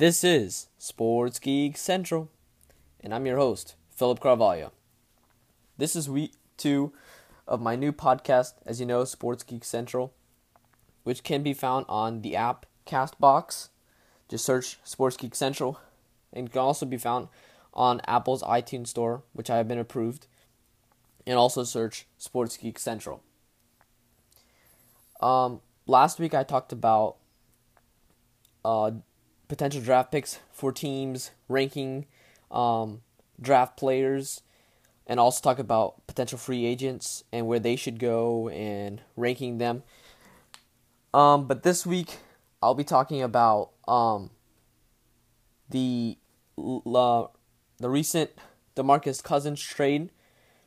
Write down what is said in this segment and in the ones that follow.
This is Sports Geek Central, and I'm your host, Philip Carvalho. This is week two of my new podcast, as you know, Sports Geek Central, which can be found on the app Castbox. Just search Sports Geek Central, and can also be found on Apple's iTunes Store, which I have been approved, and also search Sports Geek Central. Um, last week I talked about uh, potential draft picks for teams, ranking um, draft players, and also talk about potential free agents and where they should go and ranking them. Um, but this week I'll be talking about um, the uh, the recent DeMarcus Cousins trade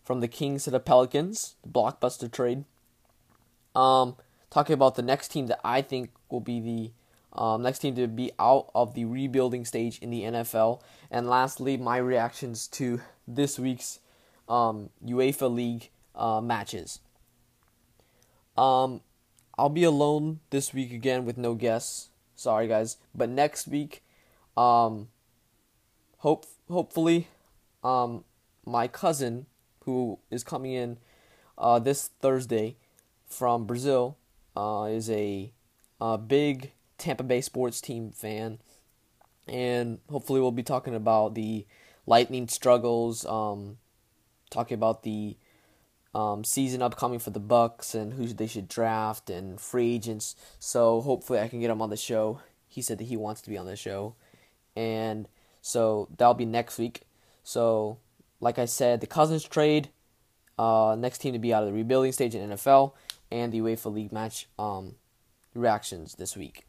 from the Kings to the Pelicans, the blockbuster trade. Um, talking about the next team that I think will be the um, next team to be out of the rebuilding stage in the NFL. And lastly, my reactions to this week's um, UEFA League uh, matches. Um, I'll be alone this week again with no guests. Sorry, guys. But next week, um, hope hopefully, um, my cousin who is coming in uh, this Thursday from Brazil uh, is a, a big Tampa Bay sports team fan, and hopefully we'll be talking about the Lightning struggles, um, talking about the um, season upcoming for the Bucks and who they should draft and free agents. So hopefully I can get him on the show. He said that he wants to be on the show, and so that'll be next week. So like I said, the Cousins trade, uh, next team to be out of the rebuilding stage in NFL, and the UEFA League match um, reactions this week.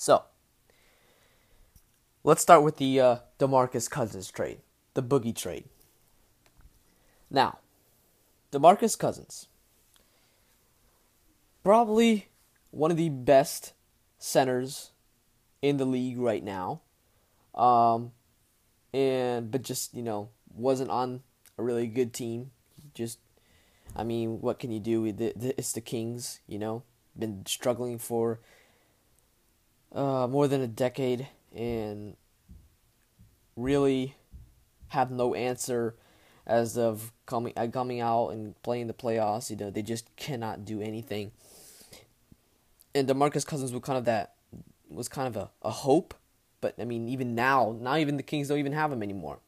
So, let's start with the uh, DeMarcus Cousins trade, the Boogie trade. Now, DeMarcus Cousins, probably one of the best centers in the league right now. Um, and but just you know wasn't on a really good team. Just, I mean, what can you do? It's the Kings, you know, been struggling for uh, more than a decade and really have no answer as of coming uh, coming out and playing the playoffs. You know, they just cannot do anything. And Demarcus Cousins was kind of that was kind of a, a hope, but I mean, even now, now even the Kings don't even have him anymore.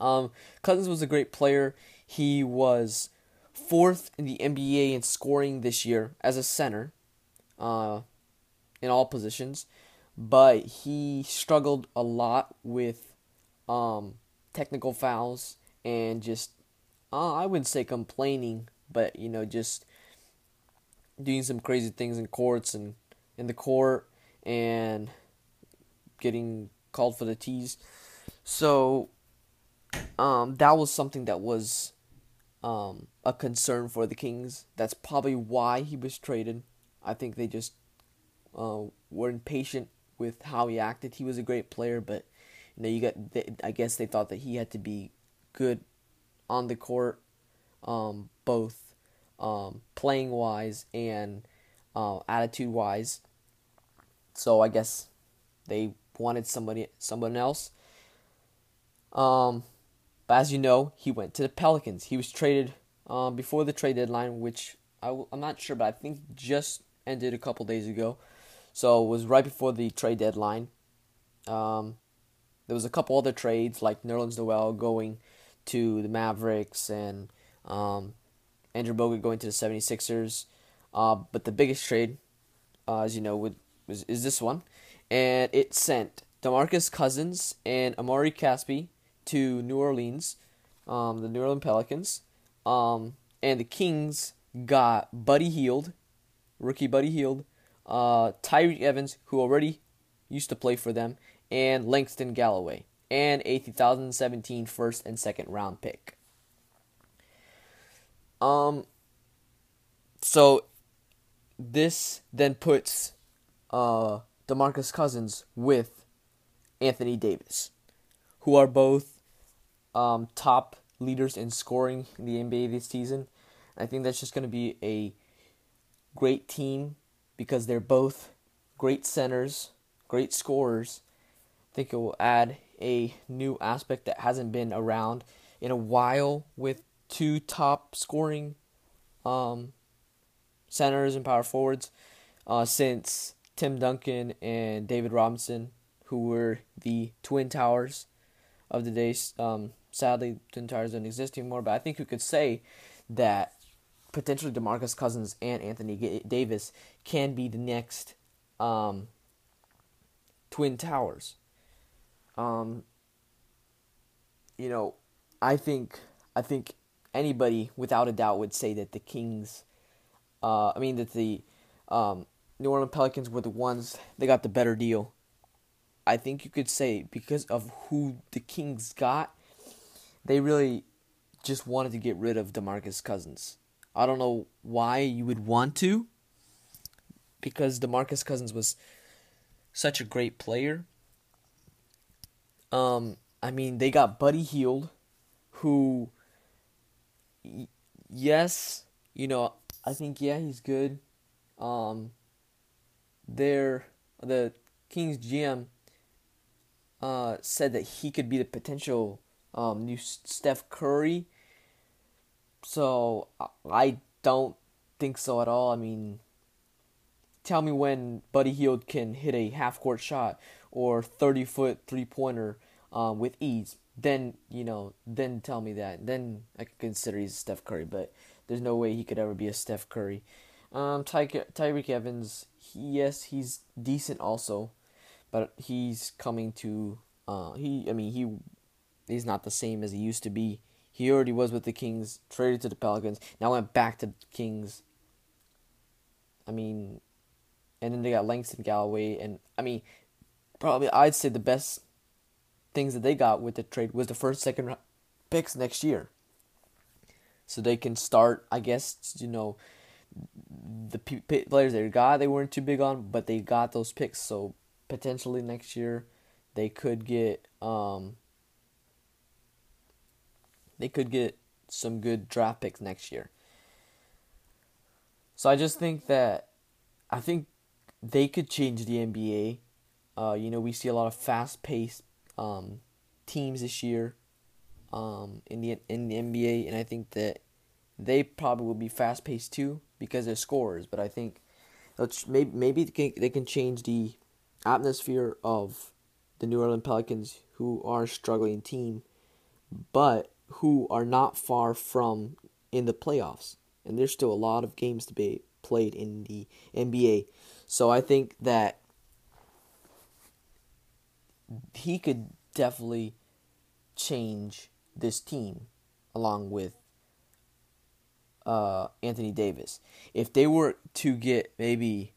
Um, Cousins was a great player. He was fourth in the NBA in scoring this year as a center, uh, in all positions, but he struggled a lot with um, technical fouls and just uh, I wouldn't say complaining, but you know just doing some crazy things in courts and in the court and getting called for the tees. So um, that was something that was um, a concern for the Kings. That's probably why he was traded. I think they just uh, were impatient with how he acted. He was a great player, but you know, you got. They, I guess they thought that he had to be good on the court, um, both um, playing wise and uh, attitude wise. So I guess they wanted somebody, someone else. Um, but as you know, he went to the Pelicans. He was traded um, before the trade deadline, which i w- I'm not sure, but I think just ended a couple days ago. So it was right before the trade deadline. Um, there was a couple other trades, like Nerlens Noel going to the Mavericks and um, Andrew Bogut going to the 76ers. Uh, but the biggest trade, uh, as you know, would, was, is this one. And it sent DeMarcus Cousins and Omri Casspi to New Orleans, um, the New Orleans Pelicans, um, and the Kings got Buddy Hield, rookie Buddy Hield, uh, Tyreke Evans, who already used to play for them, and Langston Galloway, and a 2017 first and second round pick. Um, so this then puts uh, DeMarcus Cousins with Anthony Davis, who are both um, top leaders in scoring in the NBA this season. I think that's just going to be a great team because they're both great centers, great scorers, I think it will add a new aspect that hasn't been around in a while with two top scoring um, centers and power forwards uh, since Tim Duncan and David Robinson, who were the twin towers of the day. Um, sadly, twin towers don't exist anymore, but I think you could say that potentially DeMarcus Cousins and Anthony Davis can be the next um, twin towers. Um, you know, I think I think anybody without a doubt would say that the Kings, uh, I mean that the um, New Orleans Pelicans were the ones they got the better deal. I think you could say because of who the Kings got, they really just wanted to get rid of DeMarcus Cousins. I don't know why you would want to because DeMarcus Cousins was such a great player. Um I mean, they got Buddy Hield who yes, you know, I think yeah, he's good. Um there the Kings GM uh, said that he could be the potential um, new Steph Curry. So I don't think so at all. I mean, tell me when Buddy Hield can hit a half court shot or 30 foot three pointer um, with ease. Then, you know, then tell me that. Then I could consider he's Steph Curry, but there's no way he could ever be a Steph Curry. Um, Ty- Tyreke Evans, he, yes, he's decent also, but he's coming to. Uh, he, I mean, he, he's not the same as he used to be. He already was with the Kings, traded to the Pelicans, now went back to the Kings. I mean, and then they got Langston Galloway, and I mean, probably I'd say the best things that they got with the trade was the first, second picks next year, so they can start. I guess you know the players they got they weren't too big on, but they got those picks. So potentially next year they could get um they could get some good draft picks next year. So I just think that I think they could change the NBA. Uh, you know, we see a lot of fast-paced um, teams this year um, in the in the NBA, and I think that they probably will be fast-paced too because they're scorers. But I think maybe maybe they can, they can change the atmosphere of the New Orleans Pelicans, who are a struggling team, but who are not far from in the playoffs. And there's still a lot of games to be played in the NBA. So I think that he could definitely change this team along with uh, Anthony Davis. If they were to get maybe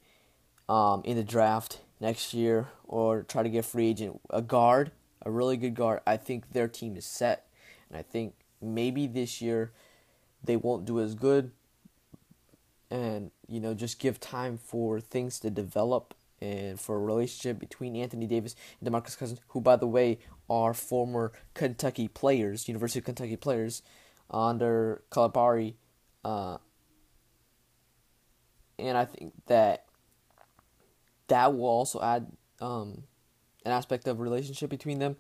um, in the draft next year or try to get free agent a guard, a really good guard, I think their team is set. And I think maybe this year they won't do as good and you know just give time for things to develop and for a relationship between Anthony Davis and DeMarcus Cousins, who by the way are former Kentucky players, University of Kentucky players under Calipari uh, and I think that that will also add um, an aspect of relationship between them.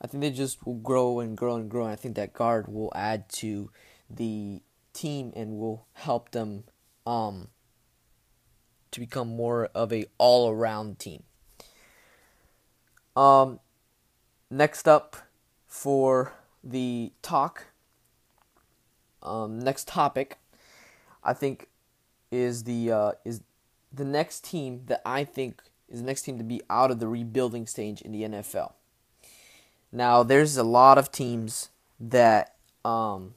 I think they just will grow and grow and grow. And I think that guard will add to the team and will help them um, to become more of a all around team. Um, next up for the talk, um, next topic I think is the uh, is the next team that I think is the next team to be out of the rebuilding stage in the NFL. Now, there's a lot of teams that um,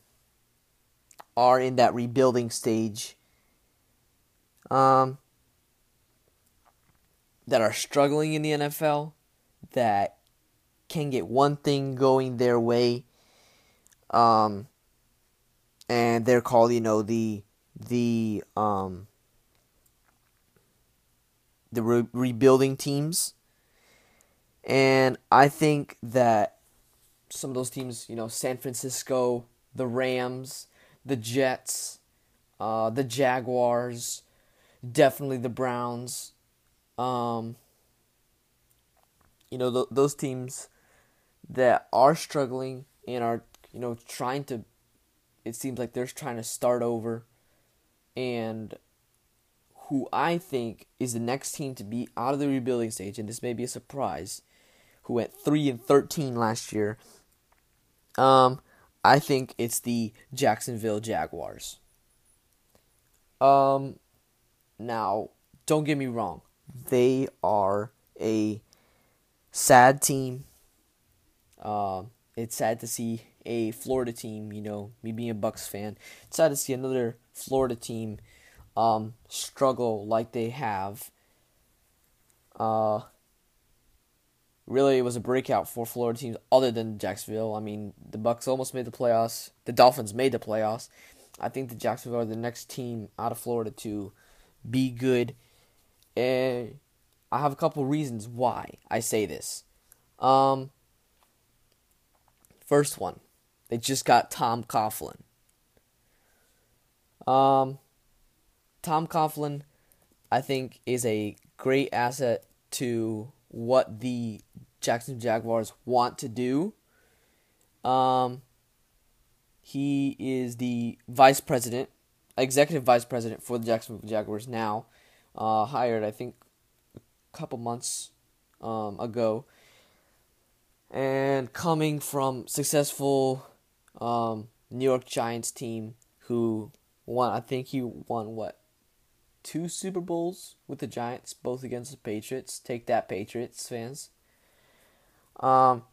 are in that rebuilding stage um, that are struggling in the NFL that can get one thing going their way. Um, and they're called, you know, the the um, the re- rebuilding teams, and I think that some of those teams, you know, San Francisco, the Rams, the Jets, uh, the Jaguars, definitely the Browns. Um, you know th- those teams that are struggling and are you know trying to it seems like they're trying to start over and who I think is the next team to be out of the rebuilding stage and this may be a surprise who went 3 and 13 last year. Um I think it's the Jacksonville Jaguars. Um now don't get me wrong. They are a sad team. Uh, it's sad to see a Florida team, you know, me being a Bucks fan, it's sad to see another Florida team um, struggle like they have. Uh, really, it was a breakout for Florida teams other than Jacksonville. I mean, the Bucks almost made the playoffs. The Dolphins made the playoffs. I think the Jacksonville are the next team out of Florida to be good. And I have a couple reasons why I say this. Um, first one, they just got Tom Coughlin. Um, Tom Coughlin, I think, is a great asset to what the Jackson Jaguars want to do. Um, he is the vice president, executive vice president for the Jacksonville Jaguars now. Uh, hired, I think, a couple months um, ago. And coming from successful um, New York Giants team who won, I think he won what two Super Bowls with the Giants, both against the Patriots. Take that, Patriots fans. Um,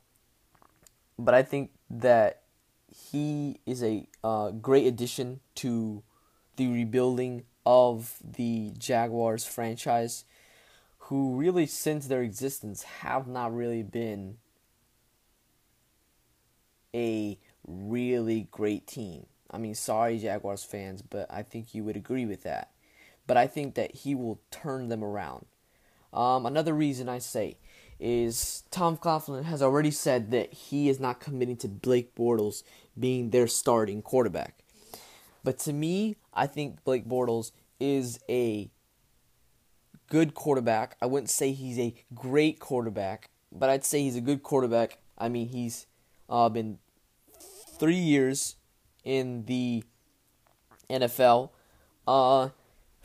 but I think that he is a uh, great addition to the rebuilding of the Jaguars franchise, who really, since their existence, have not really been a really great team. I mean, sorry, Jaguars fans, but I think you would agree with that. But I think that he will turn them around. Um, another reason I say is Tom Coughlin has already said that he is not committing to Blake Bortles being their starting quarterback. But to me, I think Blake Bortles is a good quarterback. I wouldn't say he's a great quarterback, but I'd say he's a good quarterback. I mean, he's uh, been three years in the NFL. Uh,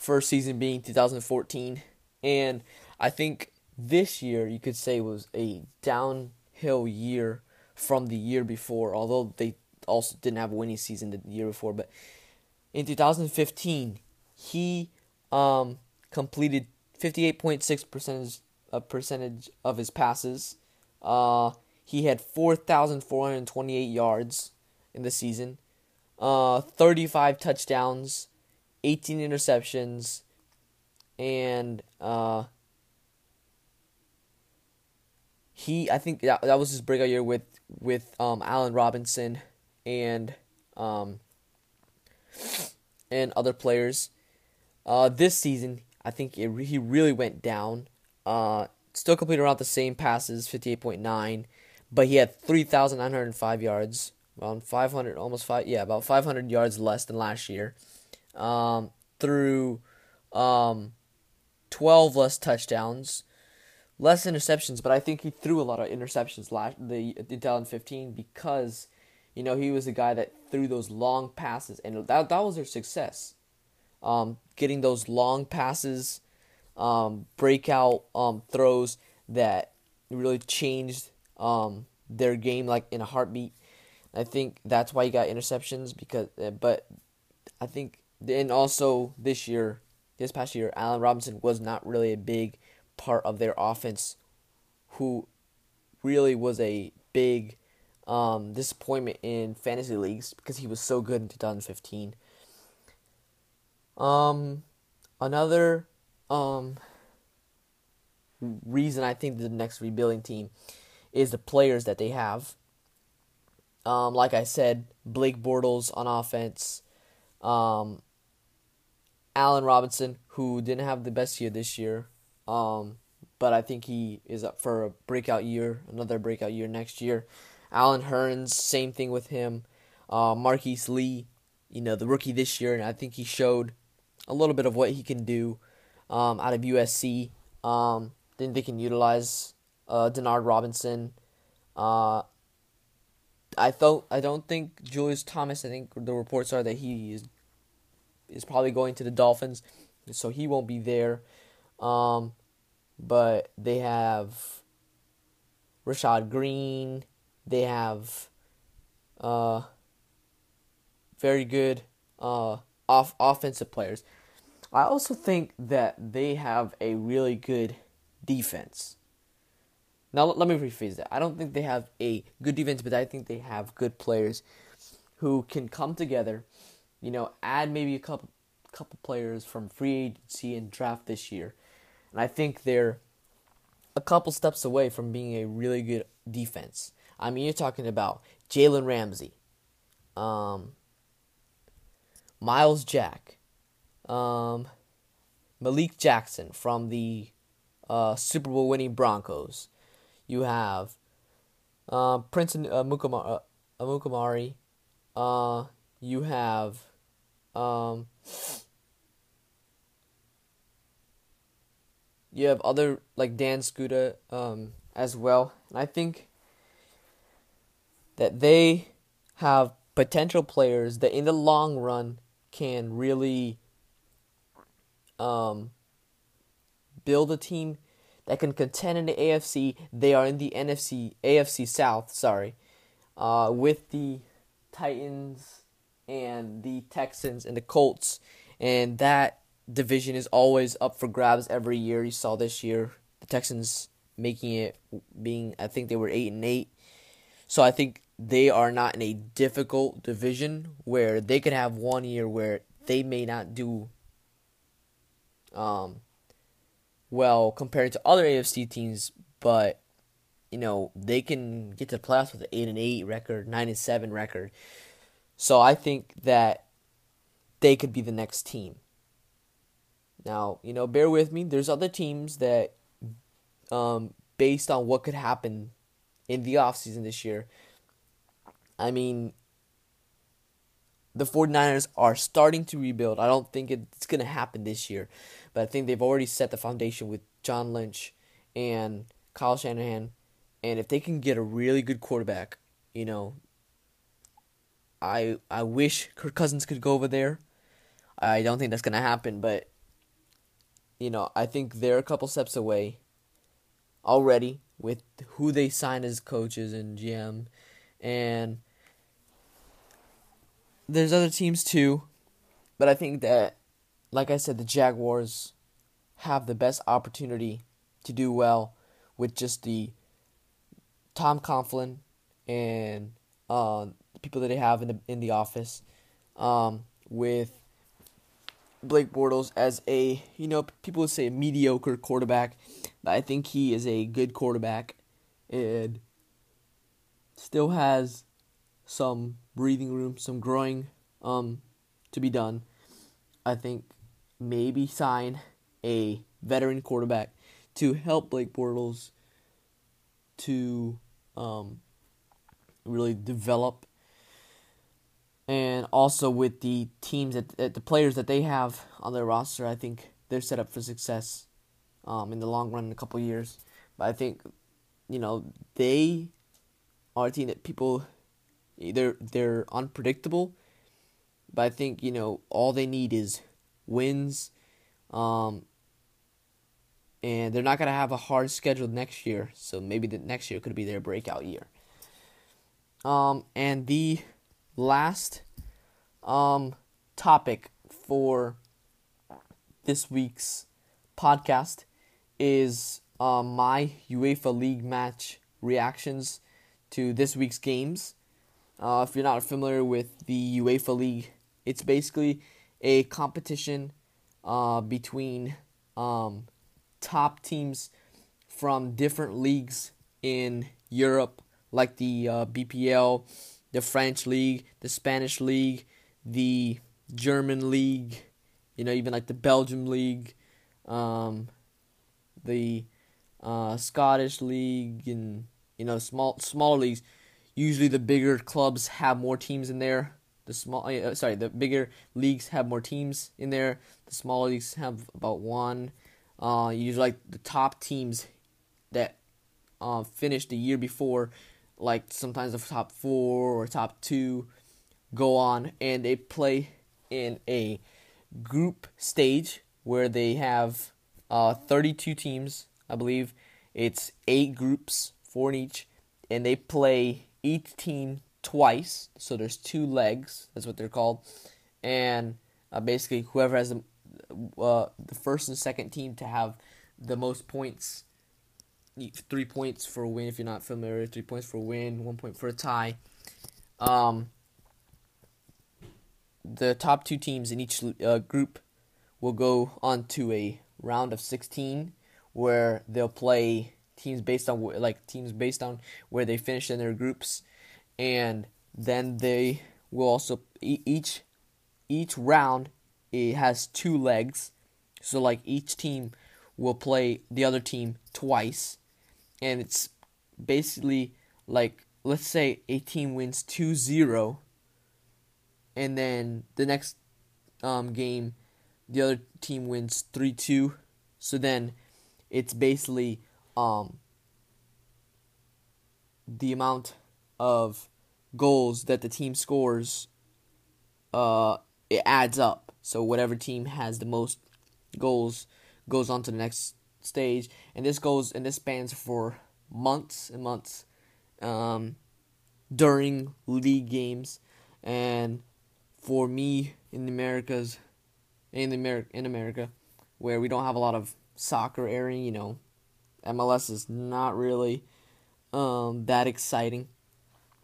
first season being 2014, and I think this year you could say was a downhill year from the year before. Although they also didn't have a winning season the year before, but in 2015 he um, completed 58.6 percentage a percentage of his passes. Uh, he had 4,428 yards in the season, uh, 35 touchdowns, 18 interceptions, and uh, he I think that, that was his breakout year with with um, Allen Robinson and um, and other players. Uh, this season, I think it, he really went down. Uh, still completed around the same passes, fifty eight point nine but he had 3,905 yards, around 500, almost five, yeah, about 500 yards less than last year, um, through um, 12 less touchdowns, less interceptions, but I think he threw a lot of interceptions last the 2015 because, you know, he was the guy that threw those long passes, and that that was their success, um, getting those long passes, um, breakout um, throws that really changed um, their game like in a heartbeat. I think that's why he got interceptions because, uh, but I think, and also this year, this past year, Allen Robinson was not really a big part of their offense, who really was a big um, disappointment in fantasy leagues because he was so good in 2015. Um, another um reason I think the next rebuilding team is the players that they have. Um, like I said, Blake Bortles on offense, um, Allen Robinson, who didn't have the best year this year, um, but I think he is up for a breakout year, another breakout year next year. Allen Hurns, same thing with him. Uh, Marquise Lee, you know, the rookie this year, and I think he showed a little bit of what he can do um, out of USC. Um, then they can utilize uh, Denard Robinson. Uh, I thought I don't think Julius Thomas. I think the reports are that he is is probably going to the Dolphins, so he won't be there. Um, but they have Rashad Greene. They have uh, very good uh, off offensive players. I also think that they have a really good defense. Now let me rephrase that. I don't think they have a good defense, but I think they have good players who can come together, you know, add maybe a couple couple players from free agency and draft this year. And I think they're a couple steps away from being a really good defense. I mean, you're talking about Jalen Ramsey, um, Myles Jack, um, Malik Jackson from the uh, Super Bowl winning Broncos. You have uh, Prince uh, Uh, Mukamari. Uh, you have um, you have other like Dan Skuta um, as well, and I think that they have potential players that in the long run can really um, build a team that can contend in the AFC. They are in the NFC AFC South, sorry, uh, with the Titans and the Texans and the Colts, and that division is always up for grabs every year. You saw this year the Texans making it being I think they were 8 and 8. So I think they are not in a difficult division where they could have one year where they may not do um well compared to other AFC teams, but you know, they can get to the playoffs with an 8 and 8 record, 9 and 7 record. So I think that they could be the next team. Now, you know, bear with me. There's other teams that, um, based on what could happen in the offseason this year, I mean, the 49ers are starting to rebuild. I don't think it's going to happen this year, but I think they've already set the foundation with John Lynch and Kyle Shanahan. And if they can get a really good quarterback, you know, I I wish Kirk Cousins could go over there. I don't think that's to happen, but you know, I think they're a couple steps away already with who they sign as coaches and GM. And there's other teams too, but I think that, like I said, the Jaguars have the best opportunity to do well with just the Tom Coughlin and uh, people that they have in the in the office, um, with Blake Bortles as a, you know, people would say a mediocre quarterback, but I think he is a good quarterback and still has some breathing room, some growing um to be done. I think maybe sign a veteran quarterback to help Blake Bortles to um really develop and also with the teams that, the players that they have on their roster, I think they're set up for success um, in the long run in a couple years. But I think you know they are a team that people they're they're unpredictable, but I think you know all they need is wins, um, and they're not gonna have a hard schedule next year. So maybe the next year could be their breakout year. Um, and the last um, topic for this week's podcast is um, my UEFA League match reactions to this week's games. Uh, if you're not familiar with the UEFA League, it's basically a competition uh, between um, top teams from different leagues in Europe, like the uh, BPL, the French league, the Spanish league, the German league, you know, even like the Belgium league, um, the uh, Scottish league, and you know, small smaller leagues. Usually, the bigger clubs have more teams in there. The small, uh, sorry, the bigger leagues have more teams in there. The smaller leagues have about one. Uh, usually, like the top teams that uh, finished the year before, like sometimes the top four or top two, go on and they play in a group stage where they have uh, 32 teams, I believe. It's eight groups, four in each, and they play each team twice. So there's two legs. That's what they're called, and uh, basically whoever has the uh, the first and second team to have the most points, three points for a win. If you're not familiar, three points for a win, one point for a tie. Um, the top two teams in each uh, group will go on to a round of 16 where they'll play teams based on like teams based on where they finish in their groups and then they will also each each round it has two legs so like each team will play the other team twice and it's basically like let's say a team wins 2-0 and then the next um, game the other team wins 3-2 so then it's basically um, the amount of goals that the team scores uh, it adds up. So whatever team has the most goals goes on to the next stage and this goes and this spans for months and months um, during league games and for me in the Americas, in the Amer- in America, where we don't have a lot of soccer airing, you know, MLS is not really um, that exciting.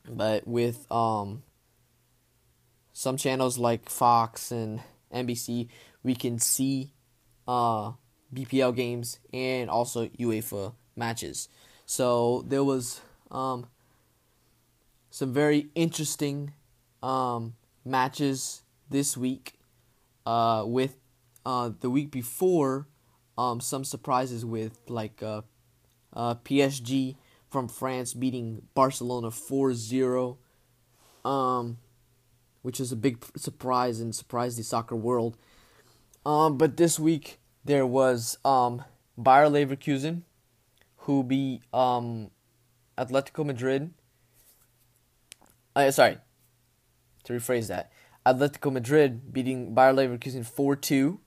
But with um, some channels like Fox and NBC, we can see uh, BPL games and also UEFA matches. So there was um, some very interesting um, matches this week. Uh, with uh, the week before, um, some surprises with like uh, uh, PSG from France beating Barcelona 4-0, um, which is a big surprise and surprised the soccer world. Um, but this week there was um, Bayer Leverkusen, who beat um, Atletico Madrid. Uh, sorry, to rephrase that. Atletico Madrid beating Bayer Leverkusen 4 2.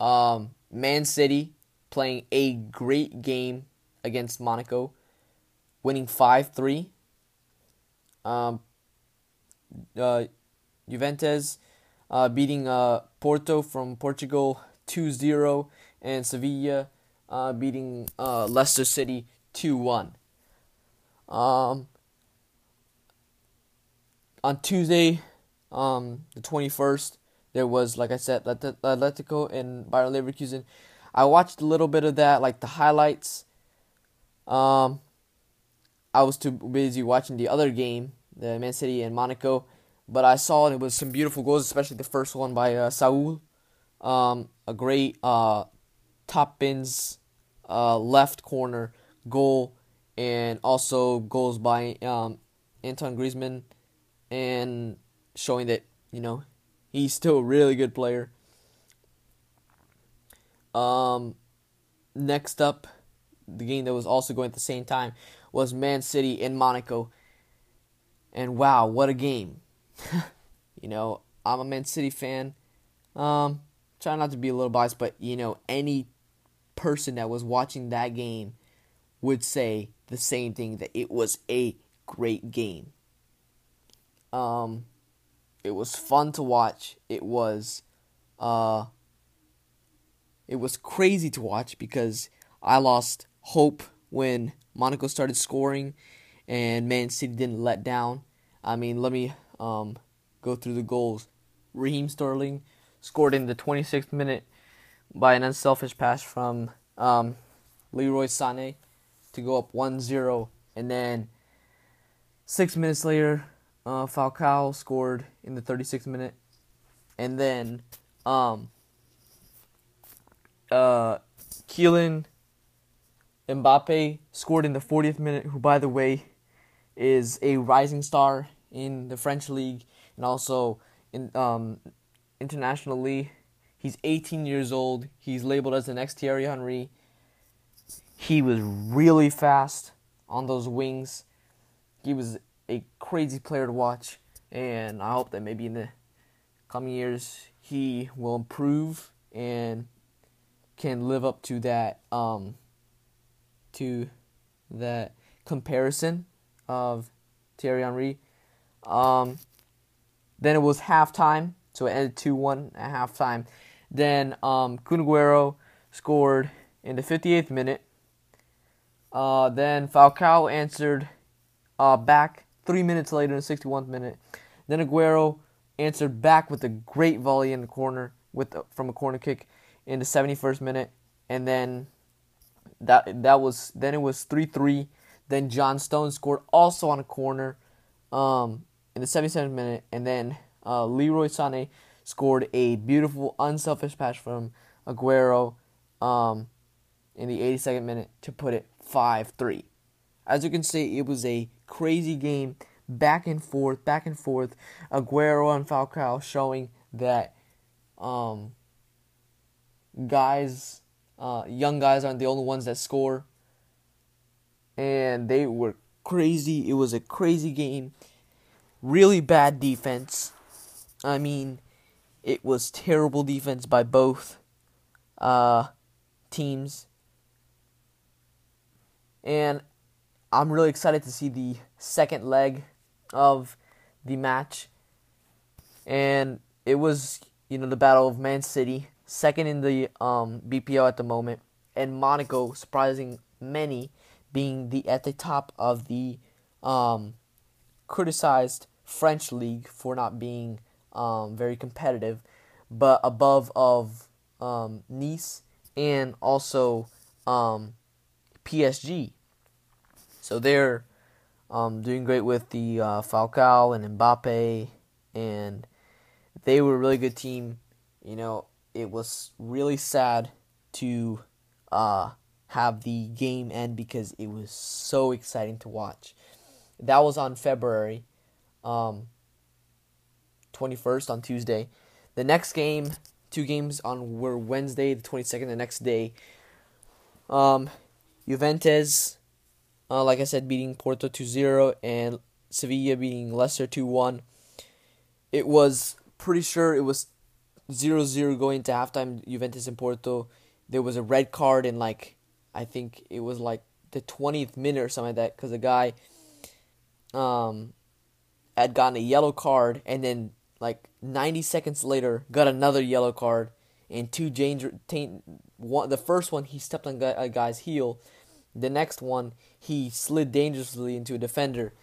Um, Man City playing a great game against Monaco, winning 5 3. Um, uh, Juventus uh, beating uh, Porto from Portugal 2 0. And Sevilla uh, beating uh, Leicester City 2 1. Um, on Tuesday, um, the 21st, there was, like I said, Atletico and Bayer Leverkusen. I watched a little bit of that, like the highlights. Um, I was too busy watching the other game, the Man City and Monaco, but I saw it was some beautiful goals, especially the first one by uh, Saul. Um, a great uh, top bins, uh, left corner goal, and also goals by um, Antoine Griezmann and showing that you know he's still a really good player. Um, next up, the game that was also going at the same time was Man City in Monaco, and wow, what a game! you know, I'm a Man City fan. Um, try not to be a little biased, but you know, any person that was watching that game would say the same thing that it was a great game. Um, it was fun to watch. It was, uh, it was crazy to watch because I lost hope when Monaco started scoring, and Man City didn't let down. I mean, let me um, go through the goals. Raheem Sterling scored in the 26th minute by an unselfish pass from um, Leroy Sané to go up 1-0, and then six minutes later, uh, Falcao scored in the 36th minute, and then um, uh, Kylian Mbappe scored in the 40th minute. Who, by the way, is a rising star in the French league and also in um, internationally. He's 18 years old. He's labeled as the next Thierry Henry. He was really fast. on those wings. He was a crazy player to watch, and I hope that maybe in the coming years he will improve and can live up to that um, to that comparison of Thierry Henry. Um, then it was halftime, so it ended 2 1 at halftime. Then um, scored in the 58th minute. Uh, then Falcao answered uh, back three minutes later in the 61st minute. Then Aguero answered back with a great volley in the corner with from a corner kick in the 71st minute, and then that that was then it was 3-3. Then John Stone scored also on a corner um, in the 77th minute, and then uh, Leroy Sané scored a beautiful unselfish pass from Aguero um, in the 82nd minute to put it 5-3. As you can see, it was a crazy game, back and forth, back and forth. Aguero and Falcao showing that um, guys, uh, young guys aren't the only ones that score. And they were crazy. It was a crazy game. Really bad defense. I mean, it was terrible defense by both uh, teams. And I'm really excited to see the second leg of the match. And it was, you know, the battle of Man City second in the um, BPL at the moment, and Monaco, surprising many, being the at the top of the um, criticized French league for not being um, very competitive, but above of um, Nice and also um, PSG. So they're um, doing great with the uh, Falcao and Mbappe, and they were a really good team. You know, it was really sad to uh, have the game end because it was so exciting to watch. That was on February um, 21st on Tuesday. The next game, two games on were Wednesday the 22nd, the next day. Um, Juventus, uh, like I said, beating Porto 2-0 and Sevilla beating Leicester 2-1. It was pretty sure it was 0 0 going to halftime, Juventus and Porto. There was a red card in like, I think it was like the 20th minute or something like that, because the guy um, had gotten a yellow card and then like 90 seconds later got another yellow card and two danger taint, one the first one he stepped on a guy's heel the next one he slid dangerously into a defender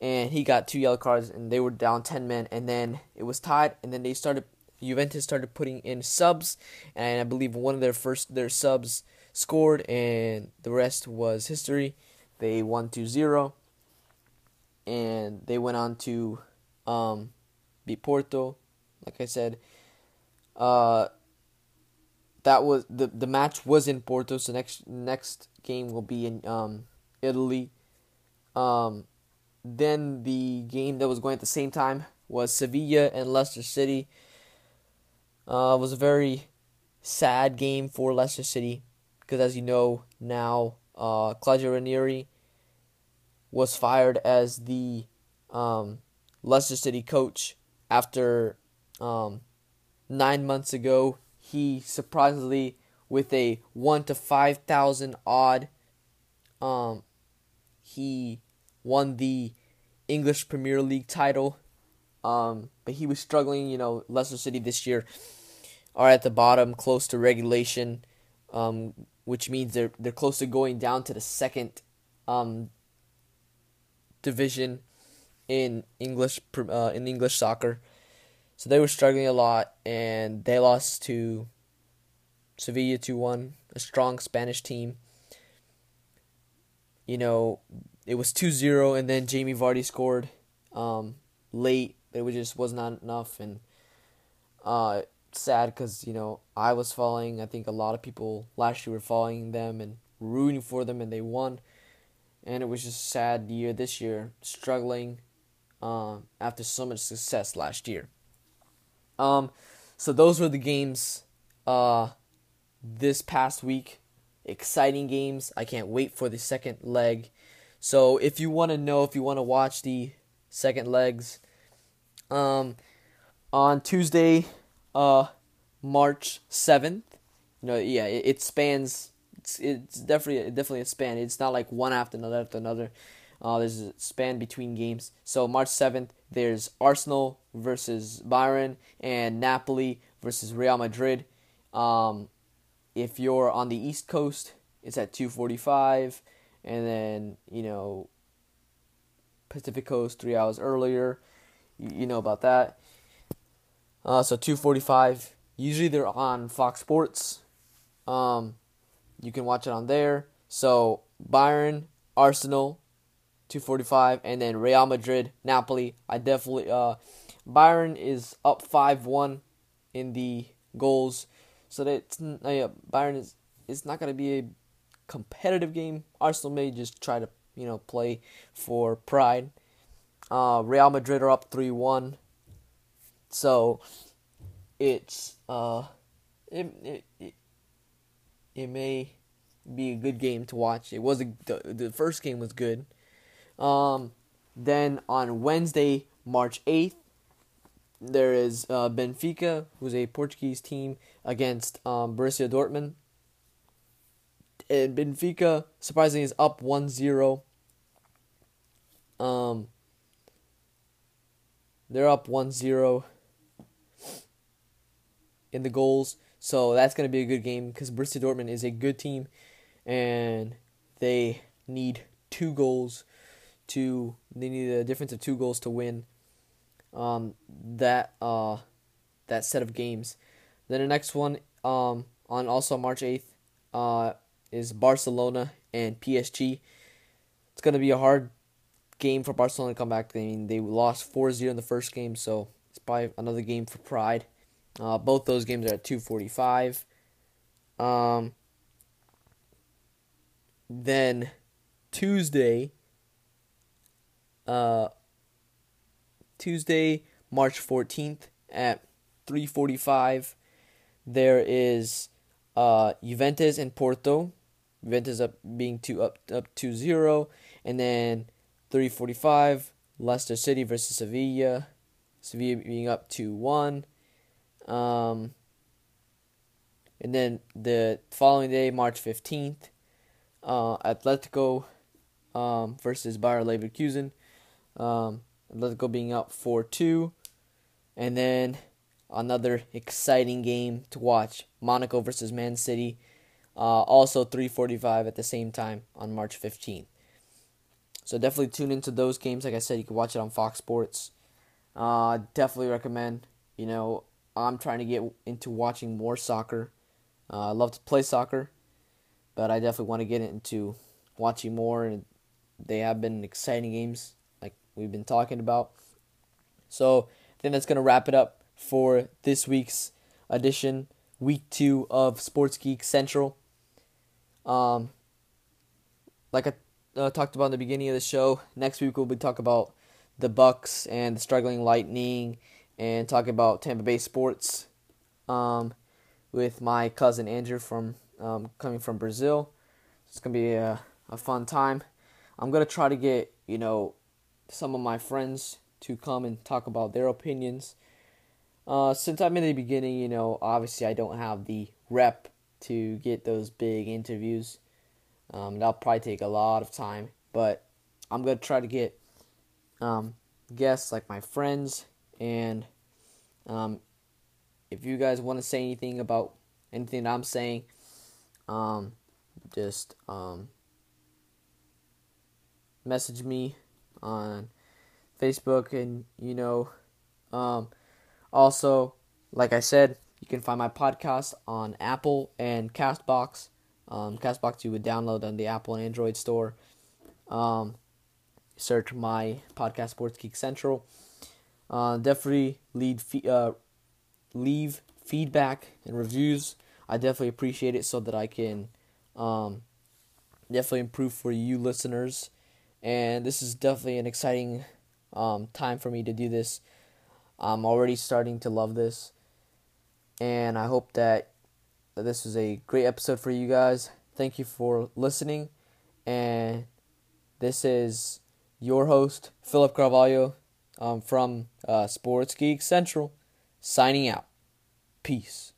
and he got two yellow cards and they were down 10 men and then it was tied and then they started Juventus started putting in subs, and I believe one of their first their subs scored, and the rest was history. They won 2-0, and they went on to um, beat Porto. Like I said, uh, that was the the match was in Porto. So next next game will be in um, Italy. Um, then the game that was going at the same time was Sevilla and Leicester City. Uh, was a very sad game for Leicester City because, as you know, now uh, Claudio Ranieri was fired as the um, Leicester City coach after um, nine months ago. He surprisingly, with a one to five thousand odd, um, he won the English Premier League title. Um, but he was struggling, you know, Leicester City this year are at the bottom, close to regulation, um, which means they're they're close to going down to the second um, division in English uh, in English soccer. So they were struggling a lot, and they lost to Sevilla two one, a strong Spanish team. You know, it was 2-0, and then Jamie Vardy scored um, late, it just was not enough, and uh, sad because you know I was following. I think a lot of people last year were following them and rooting for them, and they won. And it was just sad year this year, struggling uh, after so much success last year. Um, so those were the games uh, this past week. Exciting games. I can't wait for the second leg. So if you want to know, if you want to watch the second legs, um, on Tuesday, uh, March seventh, you know, yeah, it, it spans. It's, it's definitely definitely a span. It's not like one after another after another. Uh, there's a span between games. So March seventh, there's Arsenal versus Bayern and Napoli versus Real Madrid. Um, if you're on the East Coast, it's at 2:45, and then you know Pacific Coast three hours earlier. You, you know about that. Uh, so 2:45. Usually they're on Fox Sports. Um, you can watch it on there. So Bayern, Arsenal, 245, and then Real Madrid, Napoli. I definitely uh, Bayern is up 5-1 in the goals, so that uh, yeah, Bayern is it's not gonna be a competitive game. Arsenal may just try to you know play for pride. Uh, Real Madrid are up 3-1, so it's uh it, it, it, it may be a good game to watch. It was a, the the first game was good. Um, then on Wednesday, March eighth, there is uh, Benfica, who's a Portuguese team, against um, Borussia Dortmund. And Benfica surprisingly is up 1-0. Um, they're up 1-0 in the goals. So that's going to be a good game because Borussia Dortmund is a good team and they need two goals to they need a difference of two goals to win um, that uh, that set of games. Then the next one um, on also March 8th uh, is Barcelona and PSG. It's to be a hard game for Barcelona to come back. I mean, they lost 4-0 in the first game, so it's probably another game for pride. Uh, both those games are at 245. Um, then Tuesday, uh, Tuesday, March 14th at 3:45, there is uh, Juventus and Porto. Juventus up being two up up 2-0 and then 3:45 Leicester City versus Sevilla. Sevilla being up 2-1. Um, and then the following day, March 15th, uh, Atletico um, versus Bayer Leverkusen. Um, Atletico being up 4 2. And then another exciting game to watch Monaco versus Man City. Uh, also 3:45 at the same time on March 15th. So definitely tune into those games. Like I said, you can watch it on Fox Sports. Uh, definitely recommend. You know, I'm trying to get into watching more soccer. Uh, I love to play soccer, but I definitely want to get into watching more. And they have been exciting games, we've been talking about. So I think that's gonna wrap it up for this week's edition, week two of Sports Geek Central. Um, like I uh, talked about in the beginning of the show, next week we'll be talking about the Bucs and the struggling Lightning and talk about Tampa Bay sports um, with my cousin Andrew from um, coming from Brazil. It's gonna be a, a fun time. I'm gonna try to get you know some of my friends to come and talk about their opinions. Uh, since I'm in the beginning, you know, obviously I don't have the rep to get those big interviews. Um, that'll probably take a lot of time, but I'm gonna try to get um, guests like my friends and um, if you guys want to say anything about anything I'm saying, um, just um, message me on Facebook, and you know, um, also, like I said, you can find my podcast on Apple and Castbox. Um, Castbox you would download on the Apple and Android store. Um, search my podcast, Sports Geek Central. Uh, definitely uh, leave feedback and reviews. I definitely appreciate it so that I can um, definitely improve for you listeners. And this is definitely an exciting um, time for me to do this. I'm already starting to love this. And I hope that this was a great episode for you guys. Thank you for listening. And This is your host, Philip Carvalho, um, from uh, Sports Geek Central, signing out. Peace.